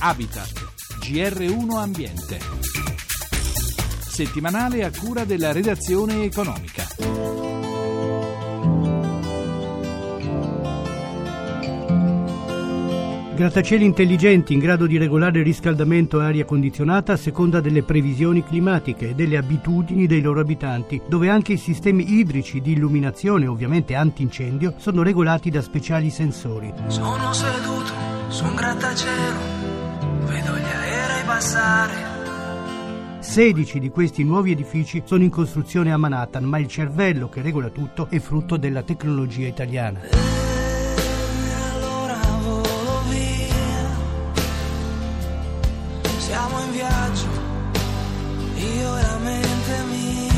Habitat, GR1 Ambiente. Settimanale a cura della redazione economica. Grattacieli intelligenti in grado di regolare il riscaldamento e aria condizionata a seconda delle previsioni climatiche e delle abitudini dei loro abitanti, dove anche i sistemi idrici di illuminazione, ovviamente antincendio, sono regolati da speciali sensori. Sono seduto su un grattacielo, vedo gli aerei passare. 16 di questi nuovi edifici sono in costruzione a Manhattan, ma il cervello che regola tutto è frutto della tecnologia italiana. E allora volo via. Siamo in viaggio, io e la mente mia.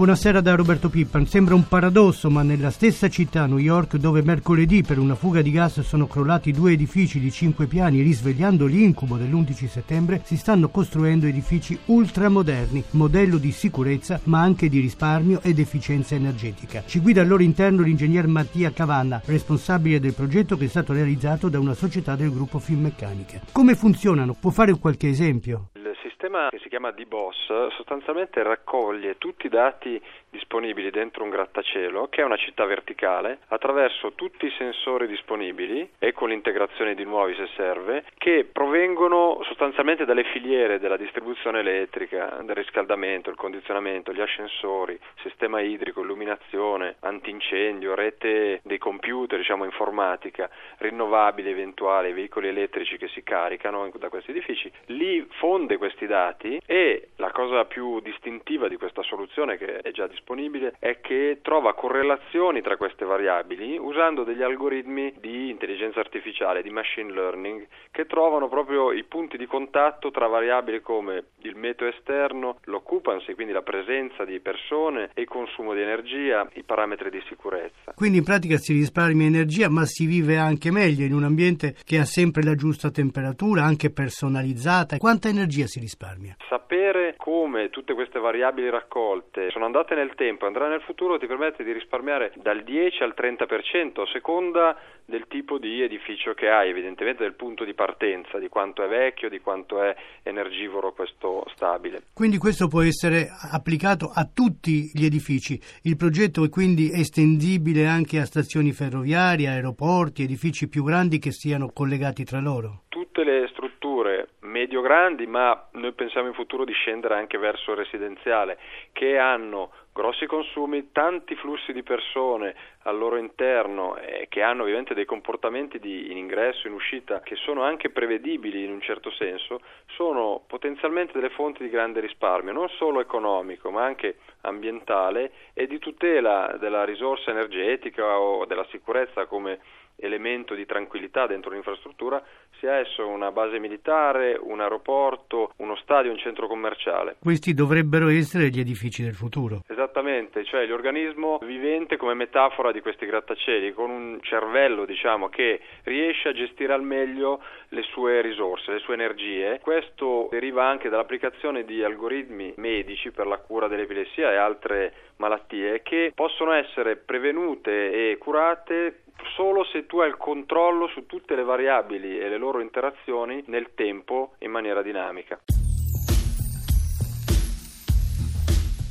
Buonasera da Roberto Pippan. Sembra un paradosso, ma nella stessa città, New York, dove mercoledì per una fuga di gas sono crollati due edifici di cinque piani, risvegliando l'incubo dell'11 settembre, si stanno costruendo edifici ultramoderni, modello di sicurezza, ma anche di risparmio ed efficienza energetica. Ci guida al loro interno l'ingegner Mattia Cavanna, responsabile del progetto che è stato realizzato da una società del gruppo Finmeccanica. Come funzionano? Può fare qualche esempio? Sistema che si chiama D-Boss sostanzialmente raccoglie tutti i dati disponibili dentro un grattacielo, che è una città verticale, attraverso tutti i sensori disponibili e con l'integrazione di nuovi se serve, che provengono sostanzialmente dalle filiere della distribuzione elettrica, del riscaldamento, il condizionamento, gli ascensori, sistema idrico, illuminazione, antincendio, rete dei computer, diciamo informatica, rinnovabili eventuali, veicoli elettrici che si caricano da questi edifici, li fonde questi dati e la cosa più distintiva di questa soluzione che è già disponibile è che trova correlazioni tra queste variabili usando degli algoritmi di intelligenza artificiale, di machine learning, che trovano proprio i punti di contatto tra variabili come il meteo esterno, l'occupancy, quindi la presenza di persone e il consumo di energia, i parametri di sicurezza. Quindi in pratica si risparmia energia, ma si vive anche meglio in un ambiente che ha sempre la giusta temperatura, anche personalizzata. Quanta energia si risparmia? Sapere come tutte queste variabili raccolte sono andate nel tempo e andranno nel futuro ti permette di risparmiare dal 10 al 30% a seconda del tipo di edificio che hai, evidentemente del punto di partenza, di quanto è vecchio, di quanto è energivoro questo stabile. Quindi questo può essere applicato a tutti gli edifici. Il progetto è quindi estendibile anche a stazioni ferroviarie, aeroporti, edifici più grandi che siano collegati tra loro. Tutte le strutture medio-grandi, ma noi pensiamo in futuro di scendere anche verso il residenziale, che hanno grossi consumi, tanti flussi di persone al loro interno e che hanno ovviamente dei comportamenti di in ingresso, in uscita che sono anche prevedibili in un certo senso, sono potenzialmente delle fonti di grande risparmio, non solo economico ma anche ambientale e di tutela della risorsa energetica o della sicurezza come elemento di tranquillità dentro l'infrastruttura, sia esso una base militare, un aeroporto, uno stadio, un centro commerciale. Questi dovrebbero essere gli edifici del futuro. Esattamente, cioè l'organismo vivente come metafora di questi grattacieli, con un cervello diciamo che riesce a gestire al meglio le sue risorse, le sue energie. Questo deriva anche dall'applicazione di algoritmi medici per la cura dell'epilessia e altre malattie che possono essere prevenute e curate solo se tu hai il controllo su tutte le variabili e le loro interazioni nel tempo in maniera dinamica.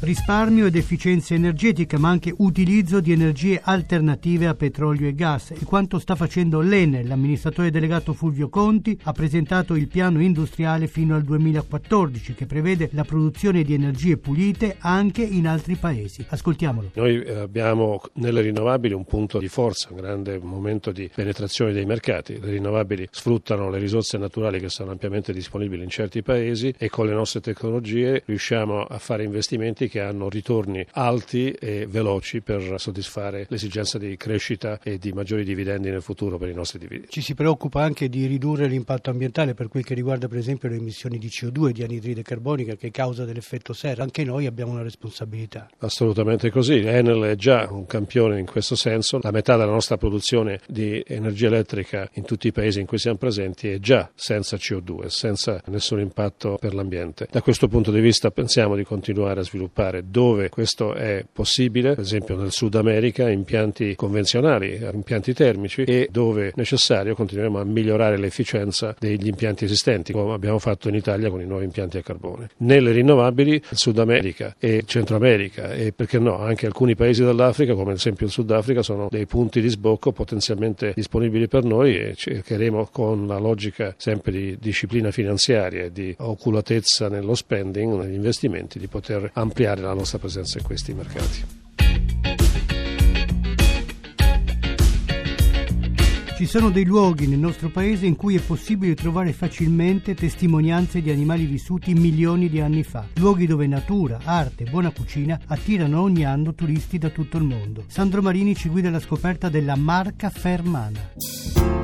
Risparmio ed efficienza energetica, ma anche utilizzo di energie alternative a petrolio e gas. E quanto sta facendo l'Enel, l'amministratore delegato Fulvio Conti, ha presentato il piano industriale fino al 2014 che prevede la produzione di energie pulite anche in altri paesi. Ascoltiamolo. Noi eh, abbiamo nelle rinnovabili un punto di forza, un grande momento di penetrazione dei mercati. Le rinnovabili sfruttano le risorse naturali che sono ampiamente disponibili in certi paesi e con le nostre tecnologie riusciamo a fare investimenti che hanno ritorni alti e veloci per soddisfare l'esigenza di crescita e di maggiori dividendi nel futuro per i nostri dividendi. Ci si preoccupa anche di ridurre l'impatto ambientale per quel che riguarda per esempio le emissioni di CO2 e di anidride carbonica che causa dell'effetto serra. Anche noi abbiamo una responsabilità. Assolutamente così. Enel è già un campione in questo senso. La metà della nostra produzione di energia elettrica in tutti i paesi in cui siamo presenti è già senza CO2, senza nessun impatto per l'ambiente. Da questo punto di vista pensiamo di continuare a sviluppare sviluppare dove questo è possibile, ad esempio nel Sud America, impianti convenzionali, impianti termici e dove necessario continueremo a migliorare l'efficienza degli impianti esistenti, come abbiamo fatto in Italia con i nuovi impianti a carbone. Nelle rinnovabili, il Sud America e Centro America e perché no, anche alcuni paesi dell'Africa, come ad esempio il Sudafrica, sono dei punti di sbocco potenzialmente disponibili per noi e cercheremo con la logica sempre di disciplina finanziaria e di oculatezza nello spending, negli investimenti, di poter ampliare la nostra presenza in questi mercati. Ci sono dei luoghi nel nostro paese in cui è possibile trovare facilmente testimonianze di animali vissuti milioni di anni fa, luoghi dove natura, arte e buona cucina attirano ogni anno turisti da tutto il mondo. Sandro Marini ci guida alla scoperta della Marca Fermana.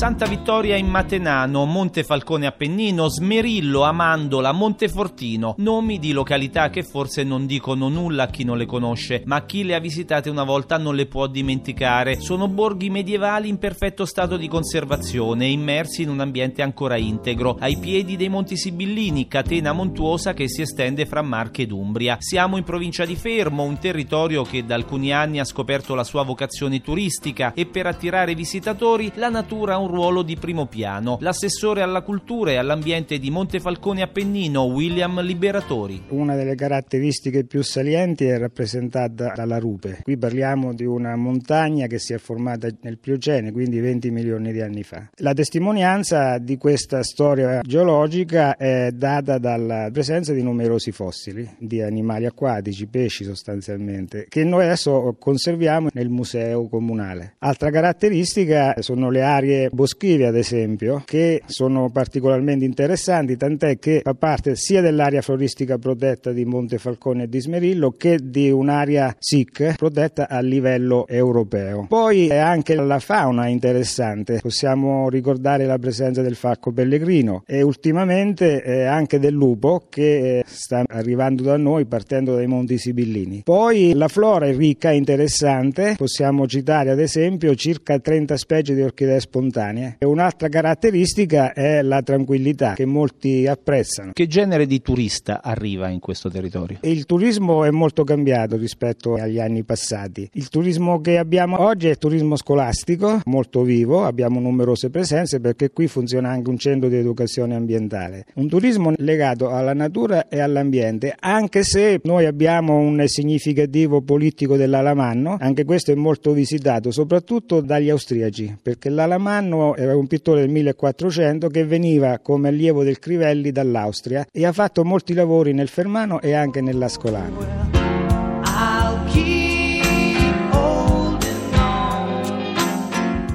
Santa Vittoria in Matenano, Montefalcone Appennino, Smerillo, Amandola, Montefortino, nomi di località che forse non dicono nulla a chi non le conosce, ma chi le ha visitate una volta non le può dimenticare. Sono borghi medievali in perfetto stato di conservazione, immersi in un ambiente ancora integro, ai piedi dei Monti Sibillini, catena montuosa che si estende fra Marche ed Umbria. Siamo in provincia di Fermo, un territorio che da alcuni anni ha scoperto la sua vocazione turistica e per attirare visitatori la natura ha un ruolo di primo piano. L'assessore alla cultura e all'ambiente di Montefalcone Appennino, William Liberatori. Una delle caratteristiche più salienti è rappresentata dalla rupe. Qui parliamo di una montagna che si è formata nel Pliocene, quindi 20 milioni di anni fa. La testimonianza di questa storia geologica è data dalla presenza di numerosi fossili di animali acquatici, pesci sostanzialmente, che noi adesso conserviamo nel museo comunale. Altra caratteristica sono le aree boschivi ad esempio che sono particolarmente interessanti tant'è che fa parte sia dell'area floristica protetta di Montefalcone e di Smerillo che di un'area SIC protetta a livello europeo. Poi è anche la fauna interessante, possiamo ricordare la presenza del falco pellegrino e ultimamente anche del lupo che eh, sta arrivando da noi partendo dai Monti Sibillini. Poi la flora è ricca e interessante, possiamo citare ad esempio circa 30 specie di orchidee spontanee spontanee. E un'altra caratteristica è la tranquillità che molti apprezzano. Che genere di turista arriva in questo territorio? Il turismo è molto cambiato rispetto agli anni passati. Il turismo che abbiamo oggi è il turismo scolastico, molto vivo, abbiamo numerose presenze perché qui funziona anche un centro di educazione ambientale. Un turismo legato alla natura e all'ambiente, anche se noi abbiamo un significativo politico dell'Alamanno, anche questo è molto visitato, soprattutto dagli austriaci, perché l'Alamanno era un pittore del 1400 che veniva come allievo del Crivelli dall'Austria e ha fatto molti lavori nel Fermano e anche nell'Ascolano.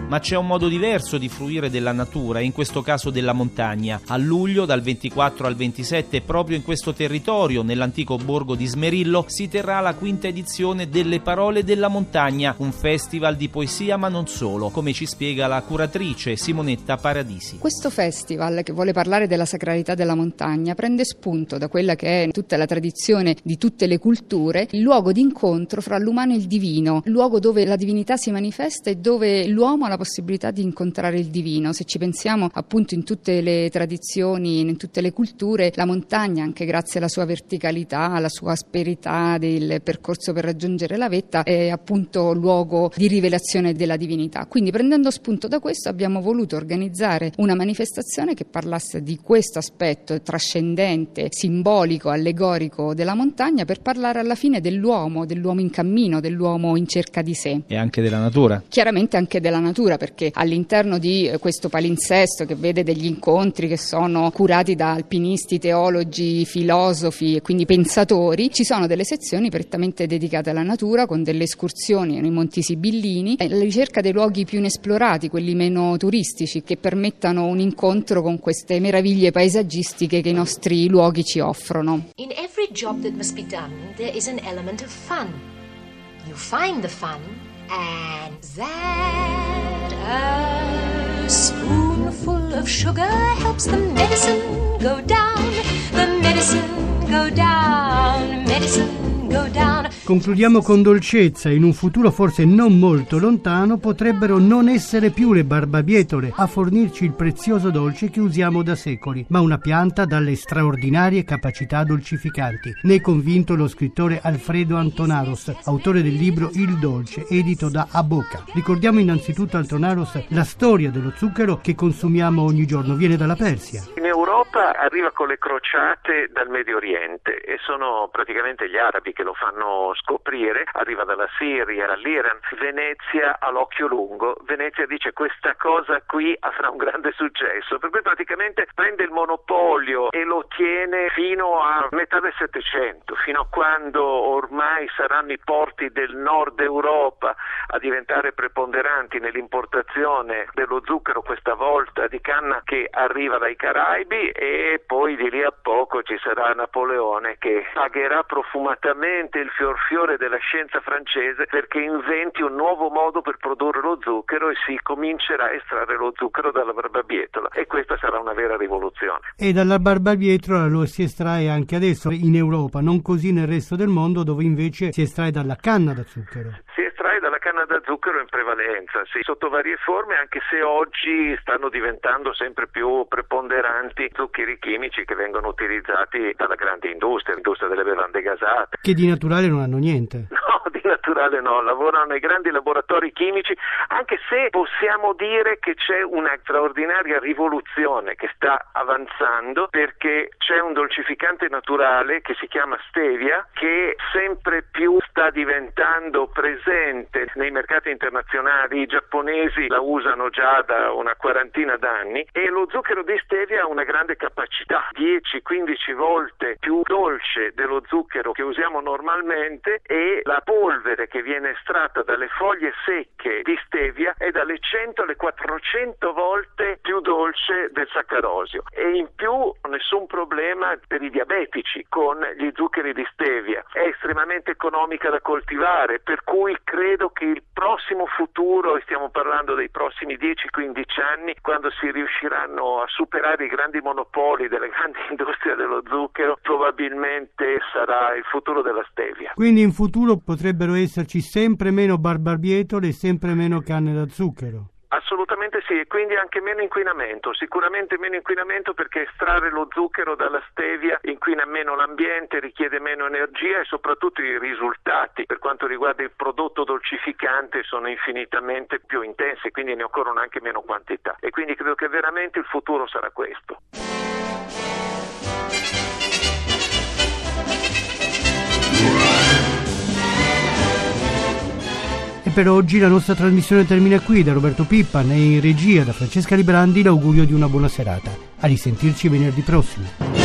Ma c'è un modo diverso di fruire della natura, in questo caso della montagna. A luglio, dal 24 al 27, proprio in questo territorio, nell'antico borgo di Smerillo, si terrà la quinta edizione delle Parole della Montagna, un festival di poesia ma non solo, come ci spiega la curatrice Simonetta Paradisi. Questo festival, che vuole parlare della sacralità della montagna, prende spunto da quella che è tutta la tradizione di tutte le culture, il luogo di incontro fra l'umano e il divino, il luogo dove la divinità si manifesta e dove l'uomo ha la possibilità possibilità di incontrare il divino. Se ci pensiamo appunto in tutte le tradizioni, in tutte le culture, la montagna, anche grazie alla sua verticalità, alla sua asperità del percorso per raggiungere la vetta, è appunto luogo di rivelazione della divinità. Quindi prendendo spunto da questo abbiamo voluto organizzare una manifestazione che parlasse di questo aspetto trascendente, simbolico, allegorico della montagna per parlare alla fine dell'uomo, dell'uomo in cammino, dell'uomo in cerca di sé. E anche della natura. Chiaramente anche della natura cultura perché all'interno di eh, questo palinsesto che vede degli incontri che sono curati da alpinisti, teologi, filosofi e quindi pensatori, ci sono delle sezioni prettamente dedicate alla natura con delle escursioni nei Monti Sibillini e la ricerca dei luoghi più inesplorati, quelli meno turistici, che permettano un incontro con queste meraviglie paesaggistiche che i nostri luoghi ci offrono. In every job that must be done, there is an element of fun. You find the fun and that a spoonful of sugar helps the medicine go down, the medicine go down. Concludiamo con dolcezza, in un futuro forse non molto lontano potrebbero non essere più le barbabietole a fornirci il prezioso dolce che usiamo da secoli, ma una pianta dalle straordinarie capacità dolcificanti. Ne è convinto lo scrittore Alfredo Antonaros, autore del libro Il dolce, edito da Aboca. Ricordiamo innanzitutto Antonaros la storia dello zucchero che consumiamo ogni giorno, viene dalla Persia. In Europa arriva con le crociate dal Medio Oriente e sono praticamente gli arabi che lo fanno scoprire, arriva dalla Siria, dall'Iran, Venezia all'occhio lungo, Venezia dice questa cosa qui avrà un grande successo, per cui praticamente prende il monopolio e lo tiene fino a metà del Settecento, fino a quando ormai saranno i porti del nord Europa a diventare preponderanti nell'importazione dello zucchero questa volta di canna che arriva dai Caraibi e poi di lì a poco ci sarà Napoleone che pagherà profumatamente il fior fiore della scienza francese perché inventi un nuovo modo per produrre lo zucchero e si comincerà a estrarre lo zucchero dalla barbabietola e questa sarà una vera rivoluzione. E dalla barbabietola lo si estrae anche adesso in Europa, non così nel resto del mondo dove invece si estrae dalla canna da zucchero. Si estrae dalla canna da zucchero in prevalenza, sì, sotto varie forme, anche se oggi stanno diventando sempre più preponderanti zuccheri chimici che vengono utilizzati dalla grande industria, l'industria delle bevande gasate. Che di naturale non hanno niente. Naturale no, lavorano nei grandi laboratori chimici, anche se possiamo dire che c'è una straordinaria rivoluzione che sta avanzando perché c'è un dolcificante naturale che si chiama stevia che sempre più sta diventando presente nei mercati internazionali, i giapponesi la usano già da una quarantina d'anni e lo zucchero di stevia ha una grande capacità, 10-15 volte più dolce dello zucchero che usiamo normalmente e la polvere che viene estratta dalle foglie secche di stevia è dalle 100 alle 400 volte più dolce del saccarosio e in più nessun problema per i diabetici con gli zuccheri di stevia. È estremamente economica da coltivare, per cui credo che il prossimo futuro, e stiamo parlando dei prossimi 10-15 anni, quando si riusciranno a superare i grandi monopoli delle grandi industrie dello zucchero, probabilmente sarà il futuro della stevia. Quindi in futuro potrebbero esserci sempre meno barbarbietole e sempre meno canne da zucchero. Assolutamente sì, e quindi anche meno inquinamento, sicuramente meno inquinamento perché estrarre lo zucchero dalla stevia inquina meno l'ambiente, richiede meno energia e soprattutto i risultati per quanto riguarda il prodotto dolcificante sono infinitamente più intensi, quindi ne occorrono anche meno quantità e quindi credo che veramente il futuro sarà questo. Per oggi la nostra trasmissione termina qui. Da Roberto Pippan e in regia da Francesca Librandi l'augurio di una buona serata. A risentirci venerdì prossimo.